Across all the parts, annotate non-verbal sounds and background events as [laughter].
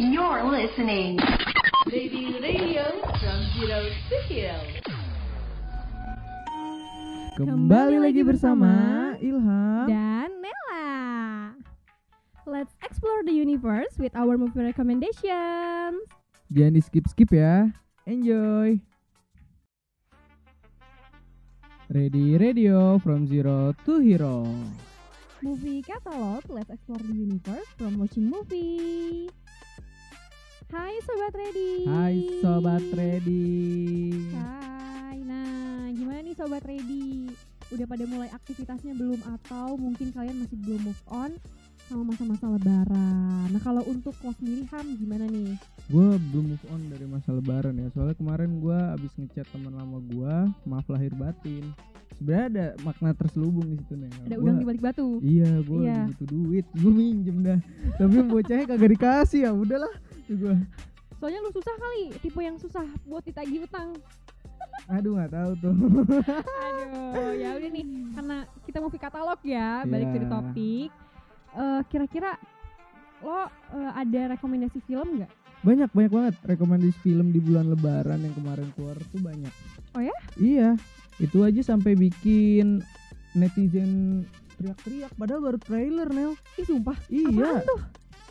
You're listening. Baby Radio from Zero to Hero. Kembali lagi bersama Ilham. dan Nela. Let's explore the universe with our movie recommendations. Jangan di skip skip ya. Enjoy. Ready Radio from Zero to Hero. Movie catalog, let's explore the universe from watching movie. Hai sobat ready. Hai sobat ready. Hai. Nah, gimana nih sobat ready? Udah pada mulai aktivitasnya belum atau mungkin kalian masih belum move on sama masa-masa lebaran. Nah, kalau untuk kelas sendiri Ham gimana nih? Gue belum move on dari masa lebaran ya. Soalnya kemarin gue abis ngechat teman lama gue, maaf lahir batin. Sebenarnya ada makna terselubung di situ nih. Ada udang di balik batu. Iya, gue Iya. butuh duit, gue minjem dah. Tapi bocahnya kagak dikasih ya, udahlah. Gue, Soalnya lu susah kali, tipe yang susah buat ditagih utang. aduh nggak tahu tuh. Aduh, ya udah nih, karena kita mau katalog ya, balik Iya. dari topik. Eh, kira-kira lo eh, ada rekomendasi film nggak? banyak banyak banget rekomendasi film di bulan Lebaran yang kemarin keluar tuh banyak. Oh ya? Iya, itu aja sampai bikin netizen teriak-teriak. Padahal baru trailer Nel. Ih sumpah, Iya. apaan tuh?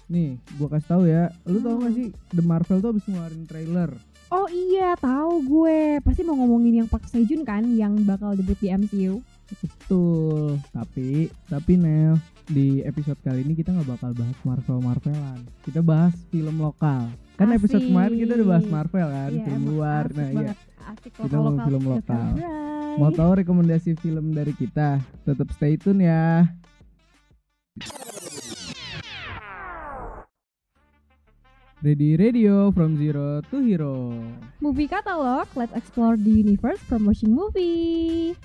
Nih, gua kasih tahu ya. Lu tau gak Hmm. sih The Marvel tuh habis ngeluarin trailer. Oh iya, tahu gue. Pasti mau ngomongin yang Park Sejun kan, yang bakal debut di MCU. Betul. Tapi, tapi Nel, di episode kali ini kita nggak bakal bahas Marvel Marvelan. Kita bahas film lokal. Kan episode kemarin kita udah bahas Asik. Marvel kan, Iya, film luar. asik Nah, iya. banget. Asik Kita mau film lokal. Bray. Mau tahu rekomendasi film dari kita? Tetap stay tune ya. Ready Radio from Zero to Hero. Movie catalog, let's explore the universe from watching movie.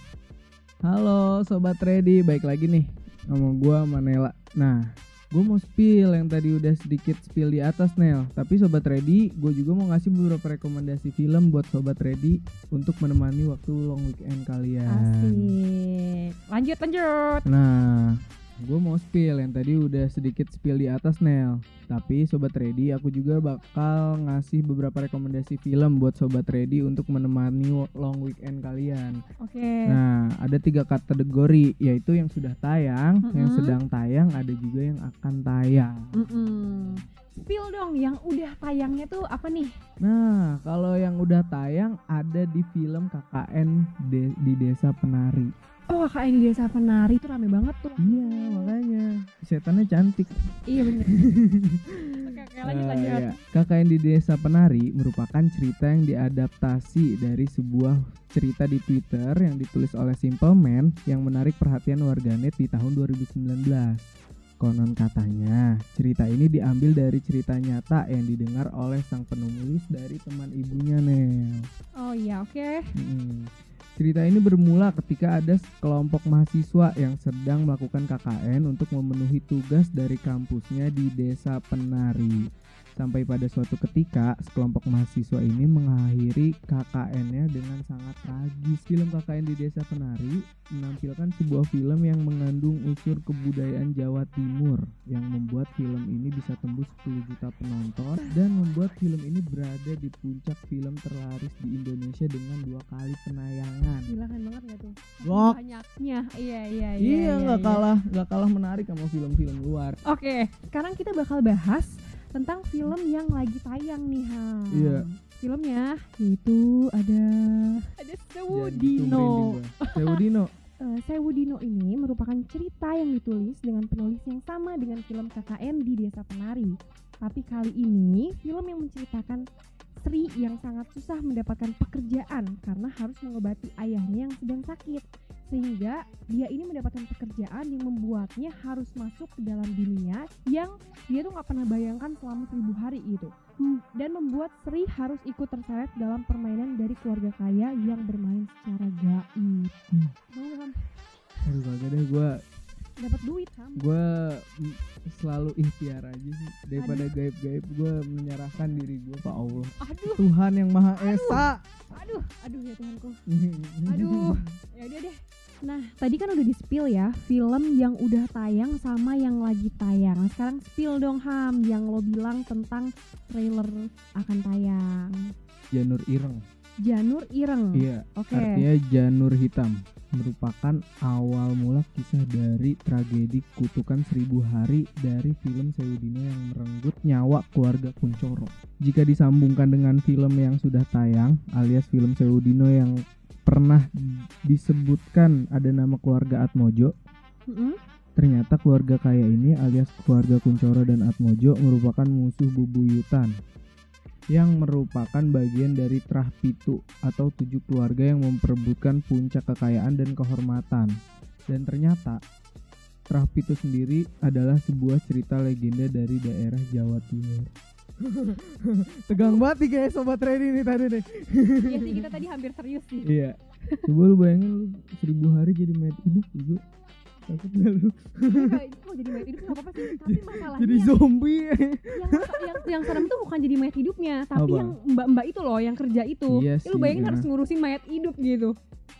Halo sobat ready, baik lagi nih sama gua Manela. Nah, gue mau spill yang tadi udah sedikit spill di atas Nel. Tapi sobat ready, gue juga mau ngasih beberapa rekomendasi film buat sobat ready untuk menemani waktu long weekend kalian. Asik. Lanjut, lanjut. Nah, gue mau spill yang tadi udah sedikit spill di atas Nel. Tapi sobat ready, aku juga bakal ngasih beberapa rekomendasi film buat sobat ready untuk menemani long weekend kalian. Oke. Nah, ada tiga kategori, yaitu yang sudah tayang, yang Mm-mm. sedang tayang, ada juga yang akan tayang. Mm-mm. Spill dong yang udah tayangnya tuh apa nih? Nah, kalau yang udah tayang ada di film KKN De- di Desa Penari. Oh kakak ini desa penari tuh rame banget tuh. Iya, makanya setannya cantik. Iya bener. [laughs] oke oke lanjut Eh, lanjut. iya. KKN di Desa Penari merupakan cerita yang diadaptasi dari sebuah cerita di Twitter yang ditulis oleh Simple Man yang menarik perhatian warganet di tahun 2019. Konon katanya, cerita ini diambil dari cerita nyata yang didengar oleh sang penulis dari teman ibunya, Nel. Oh iya oke. Mm. Cerita ini bermula ketika ada kelompok mahasiswa yang sedang melakukan KKN untuk memenuhi tugas dari kampusnya di Desa Penari. Sampai pada suatu ketika, sekelompok mahasiswa ini mengakhiri KKN-nya dengan sangat tragis. Film KKN di Desa Penari menampilkan sebuah film yang mengandung unsur kebudayaan Jawa Timur yang membuat film ini bisa tembus 10 juta penonton dan membuat film ini berada di puncak film terlaris di Indonesia dengan dua kali penayangan. Gila kan banget gak tuh? Wah. Banyaknya. Iya iya iya. Iya nggak iya. kalah nggak kalah menarik sama film-film luar. Oke, sekarang kita bakal bahas tentang film yang lagi tayang nih Ham. Iya. Filmnya yaitu ada ada Sewudino. Sewudino. [laughs] Eh, Sewudino ini merupakan cerita yang ditulis dengan penulis yang sama dengan film KKN di Desa Penari. Tapi kali ini film yang menceritakan Sri yang sangat susah mendapatkan pekerjaan karena harus mengobati ayahnya yang sedang sakit. Sehingga dia ini mendapatkan pekerjaan yang membuatnya harus masuk ke dalam dunia yang dia tuh nggak pernah bayangkan selama seribu hari gitu. Hmm, Dan membuat Sri harus ikut terseret dalam permainan dari keluarga kaya yang bermain secara gaib. Hmm. Aduh kagak deh gue dapat duit Ham. gue selalu ikhtiar aja sih daripada gaib-gaib gue menyerahkan diri gue ke Allah Aduh, Tuhan yang maha esa aduh, aduh ya Tuhanku. [laughs] Aduh, ya udah deh. Nah, tadi kan udah di-spill ya film yang udah tayang sama yang lagi tayang. Nah, sekarang spill dong Ham yang lo bilang tentang trailer akan tayang. Janur Ireng. Janur Ireng. Iya, Oke. artinya janur hitam merupakan awal mula kisah dari tragedi kutukan seribu hari dari film Seudino yang merenggut nyawa keluarga Kuncoro. Jika disambungkan dengan film yang sudah tayang alias film Seudino yang pernah disebutkan ada nama keluarga Atmojo, Mm-mm. ternyata keluarga kaya ini alias keluarga Kuncoro dan Atmojo merupakan musuh bubuyutan yang merupakan bagian dari Trah Pitu atau tujuh keluarga yang memperebutkan puncak kekayaan dan kehormatan. Dan ternyata Trah Pitu sendiri adalah sebuah cerita legenda dari daerah Jawa Timur. [laughs] Tegang banget nih kayak sobat ready nih tadi nih. Iya sih kita tadi hampir serius sih. Iya. Coba lu bayangin lu seribu hari jadi mayat hidup gitu. Takut gak lu? Mau jadi mayat hidup nggak apa-apa sih. Tapi masalahnya Jadi zombie. yang, yang yang serem tuh bukan jadi mayat hidupnya, tapi Apa? yang mbak-mbak itu loh yang kerja itu. Iya Ya, lu sih, bayangin iya. harus ngurusin mayat hidup gitu.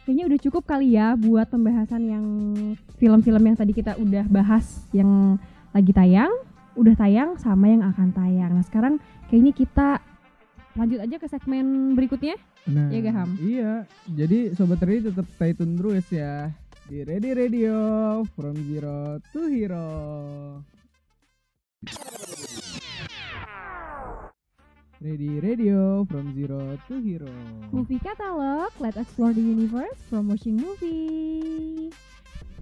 Kayaknya udah cukup kali ya buat pembahasan yang film-film yang tadi kita udah bahas yang lagi tayang, udah tayang sama yang akan tayang. Nah, sekarang kayaknya kita lanjut aja ke segmen berikutnya. Nah, Iya gak, Ham? Iya. Jadi sobat ready tetap stay tune terus ya di Ready Radio from Zero to Hero. Ready Radio from Zero to Hero. Movie Catalog, let's explore the universe from watching movie.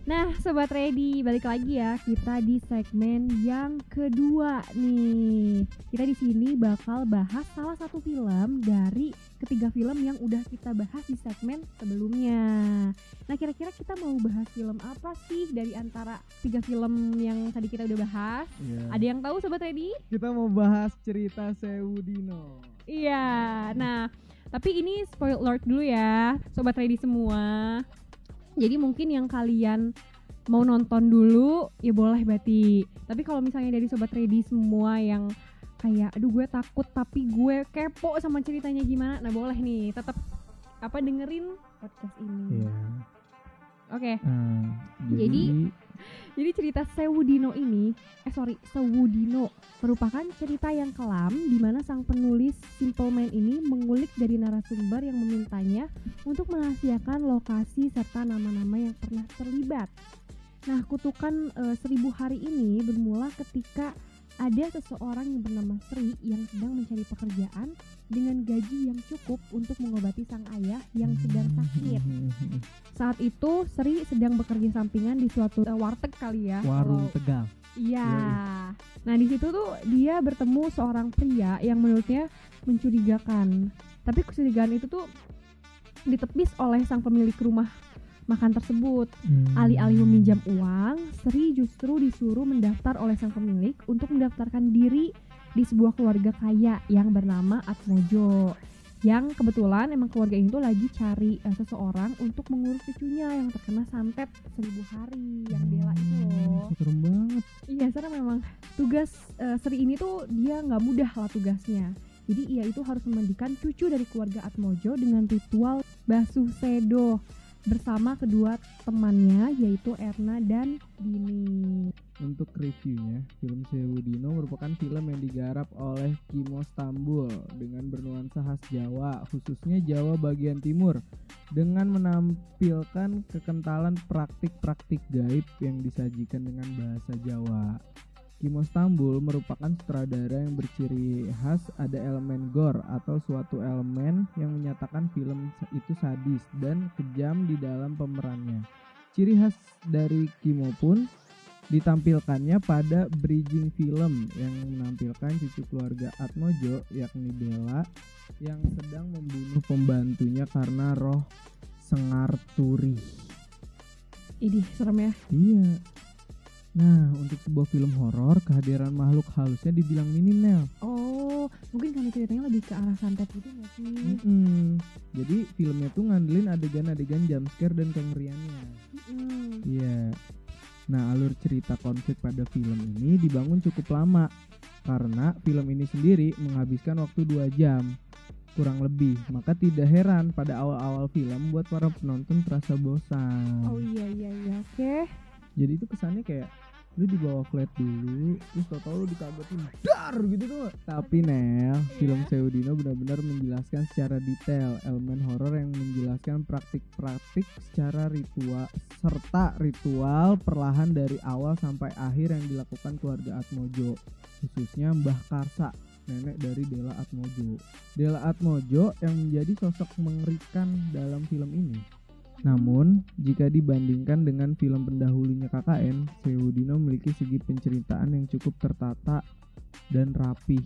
Nah, sobat ready, balik lagi ya kita di segmen yang kedua nih. Kita di sini bakal bahas salah satu film dari ketiga film yang udah kita bahas di segmen sebelumnya. Nah, kira-kira kita mau bahas film apa sih dari antara tiga film yang tadi kita udah bahas? Iya. Ada yang tahu sobat ready? Kita mau bahas cerita Sewudino. Iya. Nah, tapi ini spoiler dulu ya, sobat ready semua. Jadi mungkin yang kalian mau nonton dulu ya boleh berarti. Tapi kalau misalnya dari sobat ready semua yang kayak aduh gue takut tapi gue kepo sama ceritanya gimana. Nah, boleh nih tetap apa dengerin podcast ini. Iya. Oke. Nah, Jadi- Jadi cerita Sewudino ini, eh sorry, Sewudino merupakan cerita yang kelam di mana sang penulis Simple Man ini mengulik dari narasumber yang memintanya untuk merahasiakan lokasi serta nama-nama yang pernah terlibat. Nah, kutukan eh, seribu hari ini bermula ketika ada seseorang yang bernama Sri yang sedang mencari pekerjaan dengan gaji yang cukup untuk mengobati sang ayah yang sedang sakit. Saat itu Sri sedang bekerja sampingan di suatu eh, warteg kali ya. Warung kalau- Tegal. Iya. Nah di situ tuh dia bertemu seorang pria yang menurutnya mencurigakan. Tapi kecurigaan itu tuh ditepis oleh sang pemilik rumah makan tersebut. Hmm. Alih-alih meminjam uang, Sri justru disuruh mendaftar oleh sang pemilik untuk mendaftarkan diri di sebuah keluarga kaya yang bernama Atmojo. Yang kebetulan emang keluarga ini tuh lagi cari eh, seseorang untuk mengurus cucunya yang terkena santet seribu hari yang Bella itu loh. Hmm, Serem banget. Iya, karena memang tugas eh, Sri ini tuh dia nggak mudah lah tugasnya. Jadi ia itu harus memandikan cucu dari keluarga Atmojo dengan ritual basuh sedo bersama kedua temannya yaitu Erna dan Dini. Untuk reviewnya, film Sewudino merupakan film yang digarap oleh Kimo Stambul dengan bernuansa khas Jawa, khususnya Jawa bagian timur, dengan menampilkan kekentalan praktik-praktik gaib yang disajikan dengan bahasa Jawa. Kimo Stambul merupakan sutradara yang berciri khas ada elemen gore atau suatu elemen yang menyatakan film itu sadis dan kejam di dalam pemerannya. Ciri khas dari Kimo pun ditampilkannya pada bridging film yang menampilkan cucu keluarga Atmojo yakni Bella yang sedang membunuh pembantunya karena roh sengar turi. Idih, serem ya. Iya. Nah, untuk sebuah film horor, kehadiran makhluk halusnya dibilang minim, Nel. Oh, mungkin karena ceritanya lebih ke arah santet gitu nggak sih? Mm-mm. Jadi filmnya tuh ngandelin adegan-adegan jumpscare dan kengeriannya. Iya. Nah, alur cerita konflik pada film ini dibangun cukup lama karena film ini sendiri menghabiskan waktu 2 jam. kurang lebih. Maka tidak heran pada awal-awal film buat para penonton terasa bosan. Jadi itu kesannya kayak lu dibawa flat dulu, terus tau-tau lu dikagetin dar gitu tuh. Tapi Nel, film Seudino benar-benar menjelaskan secara detail elemen horor yang menjelaskan praktik-praktik secara ritual serta ritual perlahan dari awal sampai akhir yang dilakukan keluarga Atmojo, khususnya Mbah Karsa, nenek dari Dela Atmojo. Dela Atmojo yang menjadi sosok mengerikan dalam film ini. Namun, jika dibandingkan dengan film pendahulunya KKN, Seudino memiliki segi penceritaan yang cukup tertata dan rapih.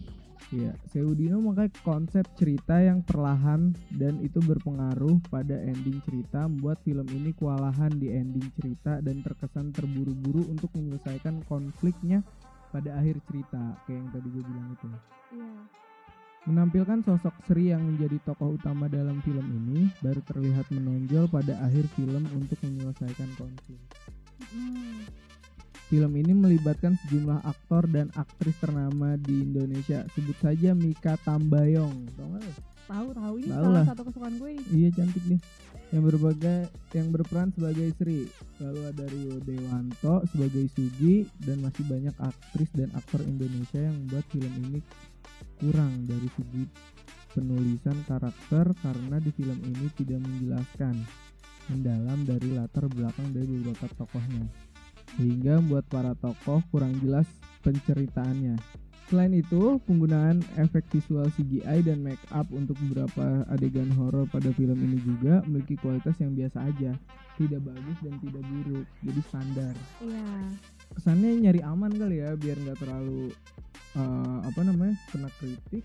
Ya, Seudino memakai konsep cerita yang perlahan dan itu berpengaruh pada ending cerita membuat film ini kewalahan di ending cerita dan terkesan terburu-buru untuk menyelesaikan konfliknya pada akhir cerita kayak yang tadi gue bilang itu. Iya. Menampilkan sosok Sri yang menjadi tokoh utama dalam film ini baru terlihat menonjol pada akhir film untuk menyelesaikan konflik. Hmm. Film ini melibatkan sejumlah aktor dan aktris ternama di Indonesia. Sebut saja Mika Tambayong. Tau lu? Tahu tahu ini Tahu salah lah. satu kesukaan gue nih. Iya cantik nih. Yang berbagai yang berperan sebagai Sri. Lalu ada Rio Dewanto sebagai Sugi dan masih banyak aktris dan aktor Indonesia yang membuat film ini kurang dari segi penulisan karakter karena di film ini tidak menjelaskan mendalam dari latar belakang dari beberapa tokohnya sehingga membuat para tokoh kurang jelas penceritaannya. Selain itu, penggunaan efek visual CGI dan make up untuk beberapa adegan horor pada film ini juga memiliki kualitas yang biasa aja, tidak bagus dan tidak buruk, jadi standar. Iya. Kesannya nyari aman kali ya, biar nggak terlalu eh, apa namanya kena kritik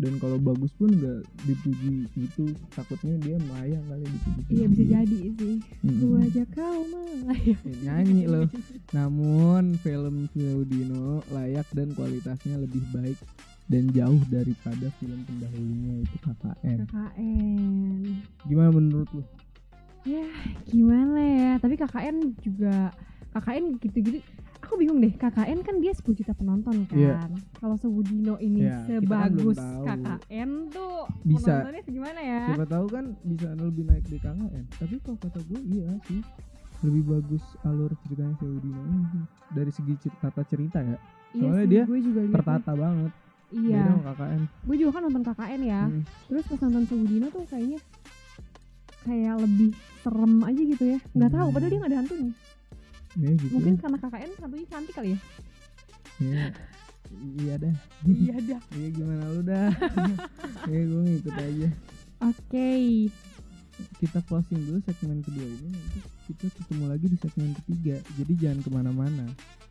dan kalau bagus pun nggak dipuji gitu, takutnya dia melayang kali dipuji. Iya bisa jadi sih. Mm-mm. Gua aja kau melayang. Eh, nyanyi loh. Namun film Claudino layak dan kualitasnya lebih baik dan jauh daripada film pendahulunya itu KKN. KKN. Gimana menurut lu? Ya gimana ya. Tapi KKN juga KKN gitu-gitu. Aku bingung deh. KKN kan dia 10 juta penonton kan. Iya. Kalau Sewudino ini Iya, kita kan sebagus tahu. KKN tuh Bisa. penontonnya segimana ya? Siapa tahu kan bisa lebih naik di KKN. Tapi kalau kata gue iya sih. Lebih bagus alur ceritanya Claudino ini dari segi tata cerita ya. Iya soalnya sih, dia gue juga Tertata banget. Iya. Beda KKN. Gue juga kan nonton KKN ya. Hmm. Terus pas nonton Sewudino tuh kayaknya kayak lebih serem aja gitu ya. Nggak tahu. Hmm. Padahal dia nggak ada hantunya. Ya gitu. Mungkin karena KKN hantunya cantik kali ya. Ya. Iya dah. iya [laughs] dah. Iya gimana lu dah? [laughs] ya gue ngikut aja. Oke. kita closing dulu segmen kedua ini nanti kita ketemu lagi di segmen ketiga jadi jangan ke mana-mana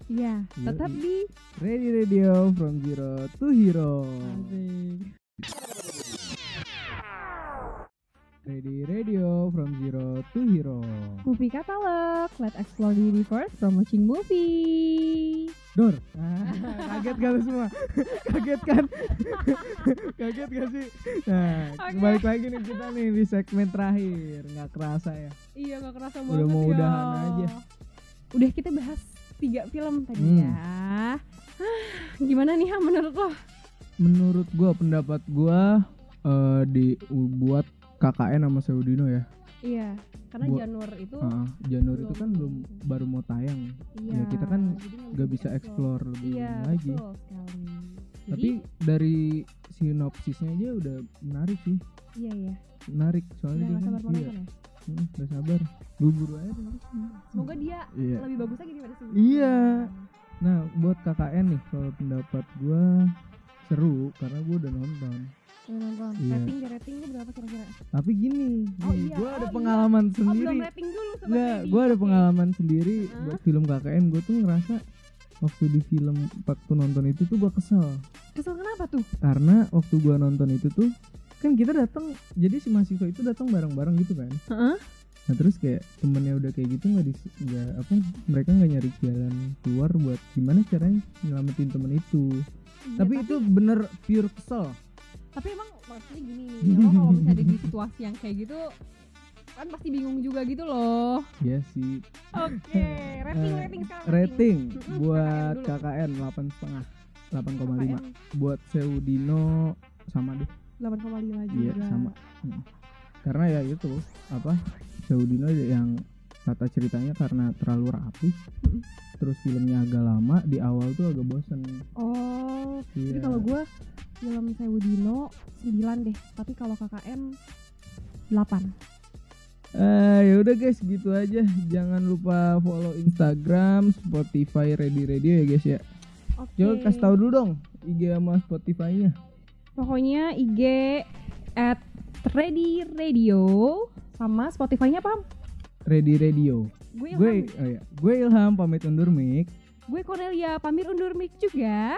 Iya. Tetap di Ready Radio from Zero to Hero Ready Radio from Zero to Hero Movie Catalog. Let's explore the universe from watching movie. Dor Ah, [laughs] kaget gak lu semua [laughs] kaget kan [laughs] kaget gak sih nah Oke. balik lagi nih kita nih di segmen terakhir nggak kerasa ya Iya gak kerasa Udah banget mau ya. udahan aja. Udah kita bahas tiga film tadi Hmm. ya. [sighs] Gimana nih ha menurut lo? menurut gua pendapat gua eh dibuat KKN sama Seudino ya Iya. Karena Gua- Janur itu Ah, Janur itu belum- kan belum baru mau tayang iya, ya, kita kan nggak bisa explore lebih Iya, lagi betul sekali. Jadi, tapi dari sinopsisnya aja udah menarik sih iya iya. menarik soalnya Udah kan sabar iya nonton ya. Hmm, udah sabar bubur aja. Semoga dia iya lebih bagus lagi daripada sebelumnya. Iya. nah buat KKN nih kalau pendapat gua seru karena gua udah nonton Udah nonton. Iya. Rating ya rating lu berapa kira-kira? tapi gini Oh iya, gua ada oh iya. pengalaman Oh sendiri belum rating dulu Enggak, Baby. gue ada pengalaman sendiri Hah? buat film KKN. Gue tuh ngerasa waktu di film waktu nonton itu tuh gue kesel Kesel kenapa tuh? karena waktu gue nonton itu tuh kan kita datang jadi si mahasiswa itu datang bareng-bareng gitu kan. Heeh. Nah terus kayak temennya udah kayak gitu nggak nggak apa mereka nggak nyari jalan keluar buat gimana caranya nyelamatin temen itu. Iya, tapi, itu bener pure kesel. Tapi emang maksudnya gini nih lo kalau misalnya di situasi yang kayak gitu kan pasti bingung juga gitu loh Ya sih. oke rating Eh, rating sekarang Rating Mm-mm, buat KKN 8 setengah 8,5 KKN. buat Seudino sama deh 8,5 juga. Iya sama. Hmm. Karena ya itu apa Saudino yang kata ceritanya karena terlalu rapi. Mm. Terus filmnya agak lama di awal tuh agak bosen. Oh, jadi Iya. kalau gue film Sewudino 9 deh, tapi kalau KKN 8. Eh ya udah guys gitu aja. Jangan lupa follow Instagram, Spotify, Ready Radio ya guys ya. Oke. Coba kasih tahu dulu dong IG sama Spotify-nya. Pokoknya IG at Ready Radio sama Spotify-nya pam. Ready Radio. Gue Gue Ilham, oh ya, gue Ilham pamit undur mic gue Cornelia pamit undur mic juga.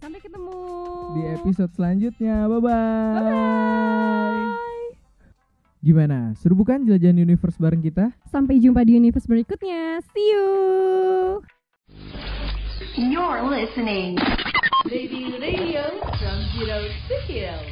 Sampai ketemu di episode selanjutnya. Bye bye. Bye. Gimana? Seru bukan jelajahan universe bareng kita? Sampai jumpa di universe berikutnya. See you. You're listening. Lady Radio from Zero to Hero.